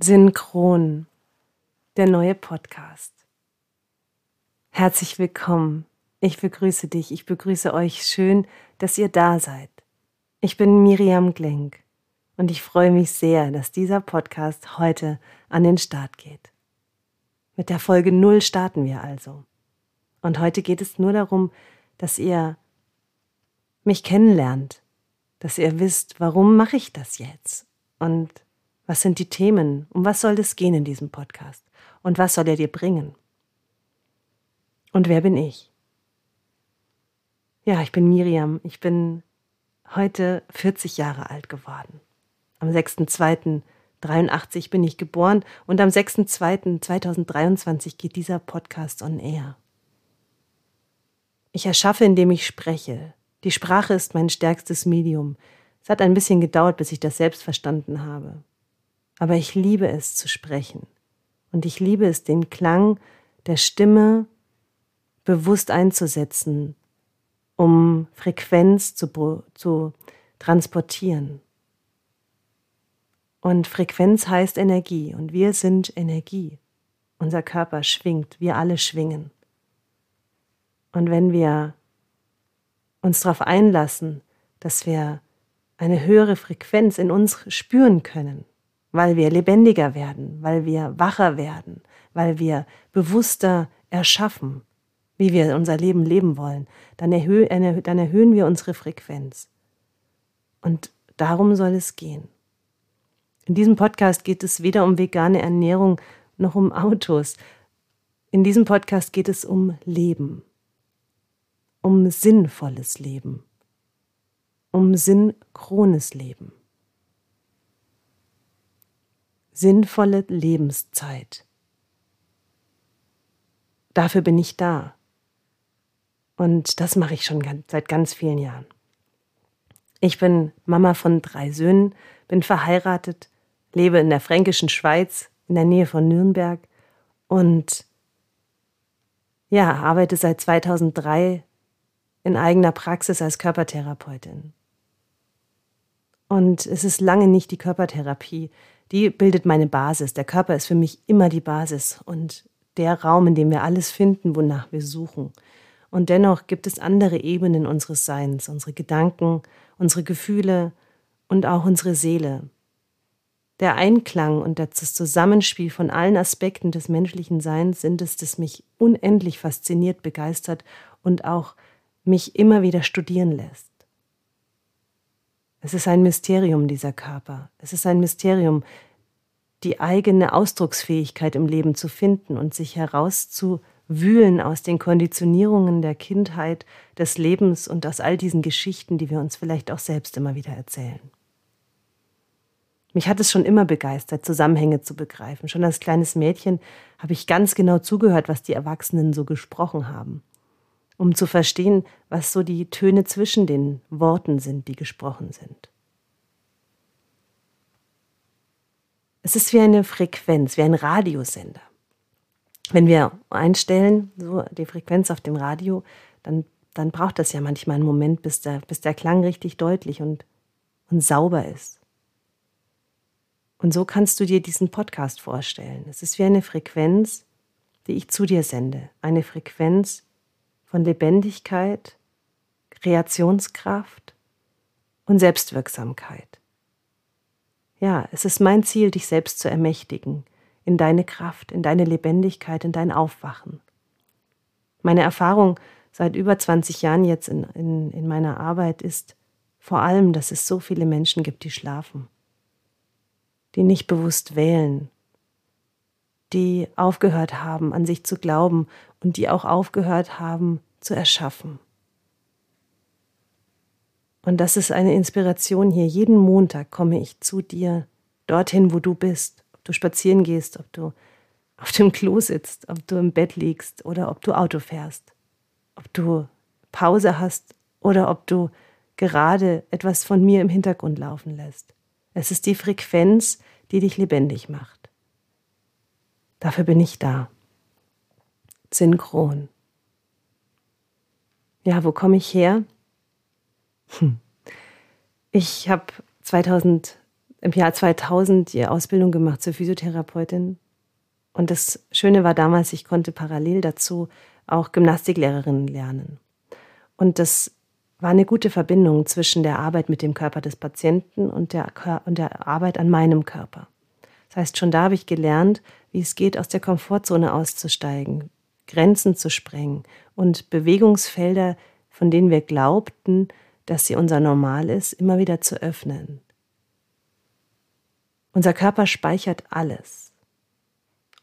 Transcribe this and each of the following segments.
Synchron, der neue Podcast. Herzlich willkommen. Ich begrüße dich, ich begrüße euch. Schön, dass ihr da seid. Ich bin Miriam Glenk und ich freue mich sehr, dass dieser Podcast heute an den Start geht. Mit der Folge 0 starten wir also. Und heute geht es nur darum, dass ihr mich kennenlernt, dass ihr wisst, warum mache ich das jetzt und was sind die Themen? Um was soll es gehen in diesem Podcast? Und was soll er dir bringen? Und wer bin ich? Ja, ich bin Miriam. Ich bin heute 40 Jahre alt geworden. Am 6.2.83 bin ich geboren und am 6.2.2023 geht dieser Podcast on air. Ich erschaffe, indem ich spreche. Die Sprache ist mein stärkstes Medium. Es hat ein bisschen gedauert, bis ich das selbst verstanden habe aber ich liebe es zu sprechen. Und ich liebe es, den Klang der Stimme bewusst einzusetzen, um Frequenz zu, zu transportieren. Und Frequenz heißt Energie und wir sind Energie. Unser Körper schwingt, wir alle schwingen. Und wenn wir uns darauf einlassen, dass wir eine höhere Frequenz in uns spüren können, weil wir lebendiger werden, weil wir wacher werden, weil wir bewusster erschaffen, wie wir unser Leben leben wollen, dann, erhö dann erhöhen wir unsere Frequenz. Und darum soll es gehen. In diesem Podcast geht es weder um vegane Ernährung noch um Autos. In diesem Podcast geht es um Leben, um sinnvolles Leben, um synchrones Leben sinnvolle Lebenszeit. Dafür bin ich da. Und das mache ich schon seit ganz vielen Jahren. Ich bin Mama von drei Söhnen, bin verheiratet, lebe in der fränkischen Schweiz in der Nähe von Nürnberg und ja, arbeite seit 2003 in eigener Praxis als Körpertherapeutin. Und es ist lange nicht die Körpertherapie, die bildet meine Basis. Der Körper ist für mich immer die Basis und der Raum, in dem wir alles finden, wonach wir suchen. Und dennoch gibt es andere Ebenen unseres Seins, unsere Gedanken, unsere Gefühle und auch unsere Seele. Der Einklang und das Zusammenspiel von allen Aspekten des menschlichen Seins sind es, das mich unendlich fasziniert, begeistert und auch mich immer wieder studieren lässt. Es ist ein Mysterium, dieser Körper. Es ist ein Mysterium, die eigene Ausdrucksfähigkeit im Leben zu finden und sich herauszuwühlen aus den Konditionierungen der Kindheit, des Lebens und aus all diesen Geschichten, die wir uns vielleicht auch selbst immer wieder erzählen. Mich hat es schon immer begeistert, Zusammenhänge zu begreifen. Schon als kleines Mädchen habe ich ganz genau zugehört, was die Erwachsenen so gesprochen haben um zu verstehen, was so die Töne zwischen den Worten sind, die gesprochen sind. Es ist wie eine Frequenz, wie ein Radiosender. Wenn wir einstellen, so die Frequenz auf dem Radio, dann, dann braucht das ja manchmal einen Moment, bis der, bis der Klang richtig deutlich und, und sauber ist. Und so kannst du dir diesen Podcast vorstellen. Es ist wie eine Frequenz, die ich zu dir sende. Eine Frequenz, von Lebendigkeit, Kreationskraft und Selbstwirksamkeit. Ja, es ist mein Ziel, dich selbst zu ermächtigen, in deine Kraft, in deine Lebendigkeit, in dein Aufwachen. Meine Erfahrung seit über 20 Jahren jetzt in, in, in meiner Arbeit ist vor allem, dass es so viele Menschen gibt, die schlafen, die nicht bewusst wählen, die aufgehört haben, an sich zu glauben und die auch aufgehört haben zu erschaffen. Und das ist eine Inspiration hier. Jeden Montag komme ich zu dir, dorthin, wo du bist. Ob du spazieren gehst, ob du auf dem Klo sitzt, ob du im Bett liegst oder ob du Auto fährst. Ob du Pause hast oder ob du gerade etwas von mir im Hintergrund laufen lässt. Es ist die Frequenz, die dich lebendig macht. Dafür bin ich da. Synchron. Ja, wo komme ich her? Hm. Ich habe 2000, im Jahr 2000 die Ausbildung gemacht zur Physiotherapeutin. Und das Schöne war damals, ich konnte parallel dazu auch Gymnastiklehrerin lernen. Und das war eine gute Verbindung zwischen der Arbeit mit dem Körper des Patienten und der, und der Arbeit an meinem Körper. Das heißt, schon da habe ich gelernt, wie es geht, aus der Komfortzone auszusteigen, Grenzen zu sprengen und Bewegungsfelder, von denen wir glaubten, dass sie unser Normal ist, immer wieder zu öffnen. Unser Körper speichert alles.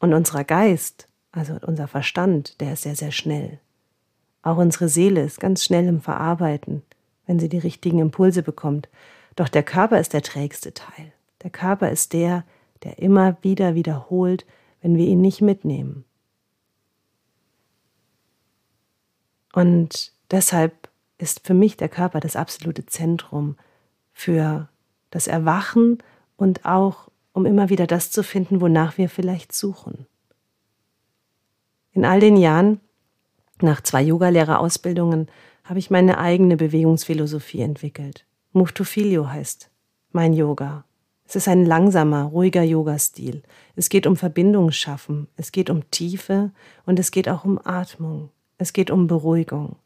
Und unser Geist, also unser Verstand, der ist sehr, sehr schnell. Auch unsere Seele ist ganz schnell im Verarbeiten, wenn sie die richtigen Impulse bekommt. Doch der Körper ist der trägste Teil. Der Körper ist der, der immer wieder wiederholt, wenn wir ihn nicht mitnehmen. Und deshalb ist für mich der Körper das absolute Zentrum für das Erwachen und auch um immer wieder das zu finden, wonach wir vielleicht suchen. In all den Jahren, nach zwei Yogalehrerausbildungen, habe ich meine eigene Bewegungsphilosophie entwickelt. Move heißt mein Yoga. Es ist ein langsamer, ruhiger Yoga-Stil. Es geht um Verbindung schaffen, es geht um Tiefe und es geht auch um Atmung. Es geht um Beruhigung.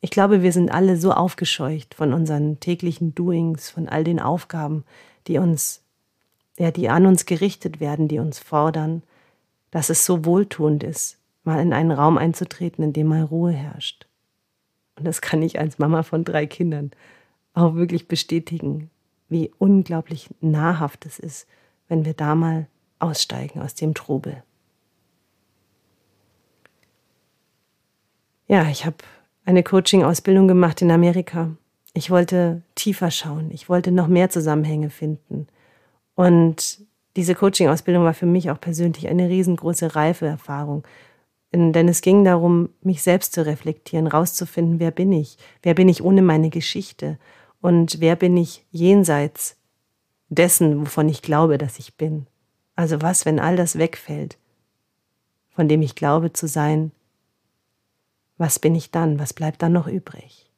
Ich glaube, wir sind alle so aufgescheucht von unseren täglichen Doings, von all den Aufgaben, die uns, ja, die an uns gerichtet werden, die uns fordern, dass es so wohltuend ist, mal in einen Raum einzutreten, in dem mal Ruhe herrscht. Und das kann ich als Mama von drei Kindern auch wirklich bestätigen, wie unglaublich nahrhaft es ist, wenn wir da mal aussteigen aus dem Trubel. Ja, ich habe eine Coaching-Ausbildung gemacht in Amerika. Ich wollte tiefer schauen. Ich wollte noch mehr Zusammenhänge finden. Und diese Coaching-Ausbildung war für mich auch persönlich eine riesengroße Reifeerfahrung. Denn es ging darum, mich selbst zu reflektieren, rauszufinden, wer bin ich? Wer bin ich ohne meine Geschichte? Und wer bin ich jenseits dessen, wovon ich glaube, dass ich bin? Also was, wenn all das wegfällt, von dem ich glaube zu sein, was bin ich dann? Was bleibt dann noch übrig?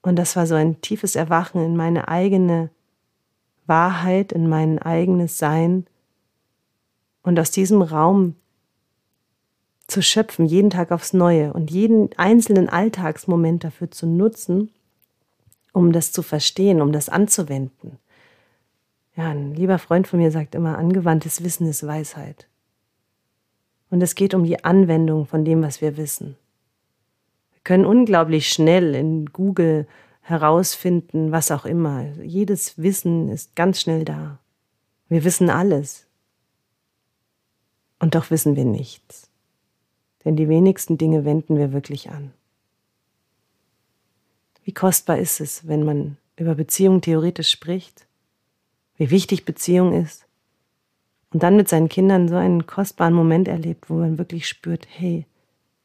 Und das war so ein tiefes Erwachen in meine eigene Wahrheit, in mein eigenes Sein. Und aus diesem Raum zu schöpfen, jeden Tag aufs Neue und jeden einzelnen Alltagsmoment dafür zu nutzen, um das zu verstehen, um das anzuwenden. Ja, ein lieber Freund von mir sagt immer, angewandtes Wissen ist Weisheit. Und es geht um die Anwendung von dem, was wir wissen. Wir können unglaublich schnell in Google herausfinden, was auch immer. Jedes Wissen ist ganz schnell da. Wir wissen alles. Und doch wissen wir nichts. Denn die wenigsten Dinge wenden wir wirklich an. Wie kostbar ist es, wenn man über Beziehung theoretisch spricht? Wie wichtig Beziehung ist? und dann mit seinen Kindern so einen kostbaren Moment erlebt, wo man wirklich spürt, hey,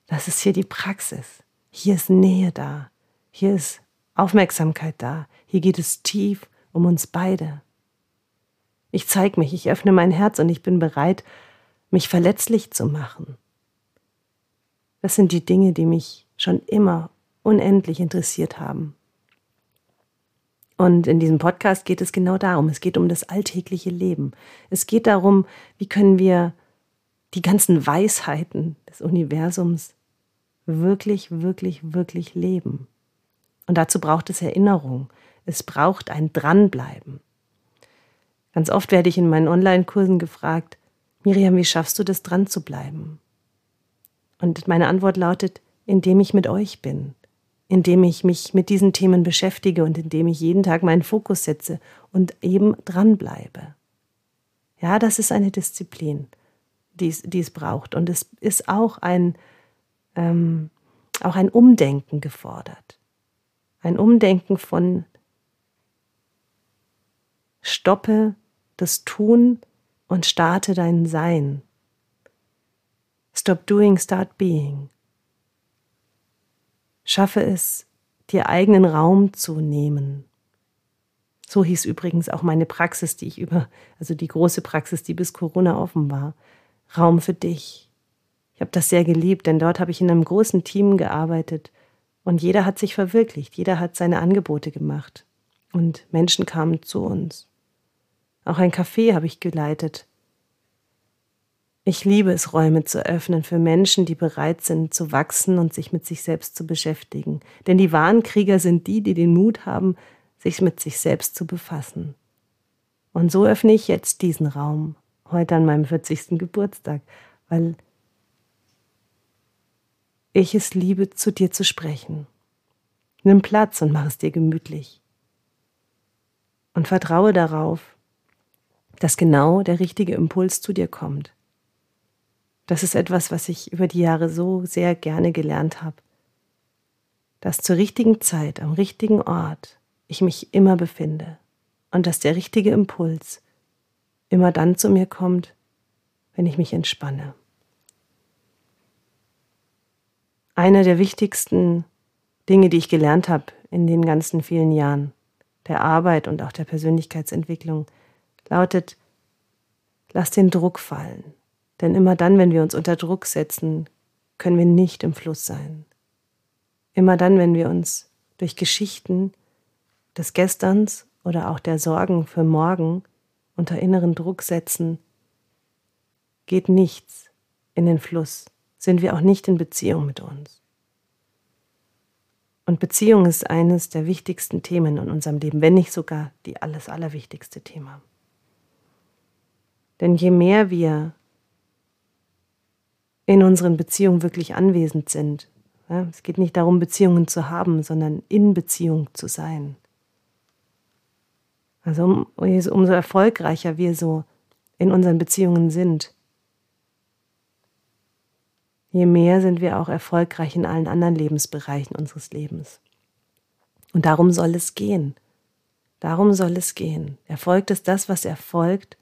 das ist hier die Praxis. Hier ist Nähe da. Hier ist Aufmerksamkeit da. Hier geht es tief um uns beide. Ich zeige mich, ich öffne mein Herz und ich bin bereit, mich verletzlich zu machen. Das sind die Dinge, die mich schon immer unendlich interessiert haben. Und in diesem Podcast geht es genau darum. Es geht um das alltägliche Leben. Es geht darum, wie können wir die ganzen Weisheiten des Universums wirklich, wirklich, wirklich leben. Und dazu braucht es Erinnerung. Es braucht ein Dranbleiben. Ganz oft werde ich in meinen Online-Kursen gefragt, Miriam, wie schaffst du das dran zu bleiben? Und meine Antwort lautet, indem ich mit euch bin, indem ich mich mit diesen Themen beschäftige und indem ich jeden Tag meinen Fokus setze und eben dranbleibe. Ja, das ist eine Disziplin, die es, die es braucht. Und es ist auch ein, ähm, auch ein Umdenken gefordert. Ein Umdenken von stoppe das Tun und starte dein Sein. Stop doing, start being. Schaffe es, dir eigenen Raum zu nehmen. So hieß übrigens auch meine Praxis, die ich über, also die große Praxis, die bis Corona offen war. Raum für dich. Ich habe das sehr geliebt, denn dort habe ich in einem großen Team gearbeitet und jeder hat sich verwirklicht, jeder hat seine Angebote gemacht. und Menschen kamen zu uns. Auch ein Café habe ich geleitet. Ich liebe es, Räume zu öffnen für Menschen, die bereit sind zu wachsen und sich mit sich selbst zu beschäftigen. Denn die wahren Krieger sind die, die den Mut haben, sich mit sich selbst zu befassen. Und so öffne ich jetzt diesen Raum, heute an meinem 40. Geburtstag, weil ich es liebe, zu dir zu sprechen. Nimm Platz und mach es dir gemütlich. Und vertraue darauf, dass genau der richtige Impuls zu dir kommt. Das ist etwas, was ich über die Jahre so sehr gerne gelernt habe. Dass zur richtigen Zeit, am richtigen Ort ich mich immer befinde und dass der richtige Impuls immer dann zu mir kommt, wenn ich mich entspanne. Eine der wichtigsten Dinge, die ich gelernt habe in den ganzen vielen Jahren der Arbeit und auch der Persönlichkeitsentwicklung, lautet, lass den Druck fallen. Denn immer dann, wenn wir uns unter Druck setzen, können wir nicht im Fluss sein. Immer dann, wenn wir uns durch Geschichten des Gesterns oder auch der Sorgen für morgen unter inneren Druck setzen, geht nichts in den Fluss, sind wir auch nicht in Beziehung mit uns. Und Beziehung ist eines der wichtigsten Themen in unserem Leben, wenn nicht sogar die alles allerwichtigste Thema. Denn je mehr wir in unseren Beziehungen wirklich anwesend sind, es geht nicht darum, Beziehungen zu haben, sondern in Beziehung zu sein. Also um, umso erfolgreicher wir so in unseren Beziehungen sind, je mehr sind wir auch erfolgreich in allen anderen Lebensbereichen unseres Lebens. Und darum soll es gehen. Darum soll es gehen. Erfolg ist das, was erfolgt,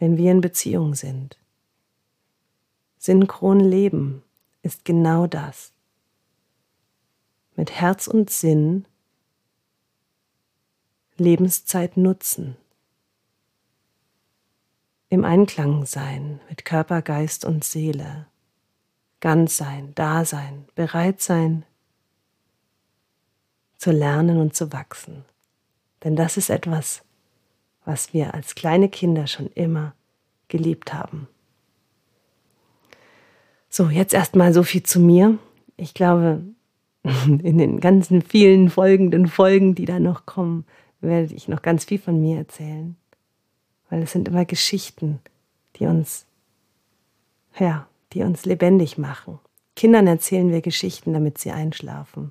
wenn wir in Beziehung sind. Synchron Leben ist genau das. Mit Herz und Sinn Lebenszeit nutzen. Im Einklang sein mit Körper, Geist und Seele. Ganz sein, da sein, bereit sein zu lernen und zu wachsen. Denn das ist etwas, was wir als kleine Kinder schon immer geliebt haben. So, jetzt erstmal so viel zu mir. Ich glaube, in den ganzen vielen folgenden Folgen, die da noch kommen, werde ich noch ganz viel von mir erzählen. Weil es sind immer Geschichten, die uns, ja, die uns lebendig machen. Kindern erzählen wir Geschichten, damit sie einschlafen.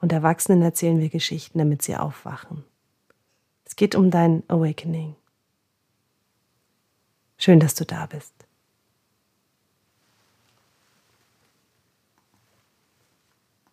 Und Erwachsenen erzählen wir Geschichten, damit sie aufwachen. Es geht um dein Awakening. Schön, dass du da bist.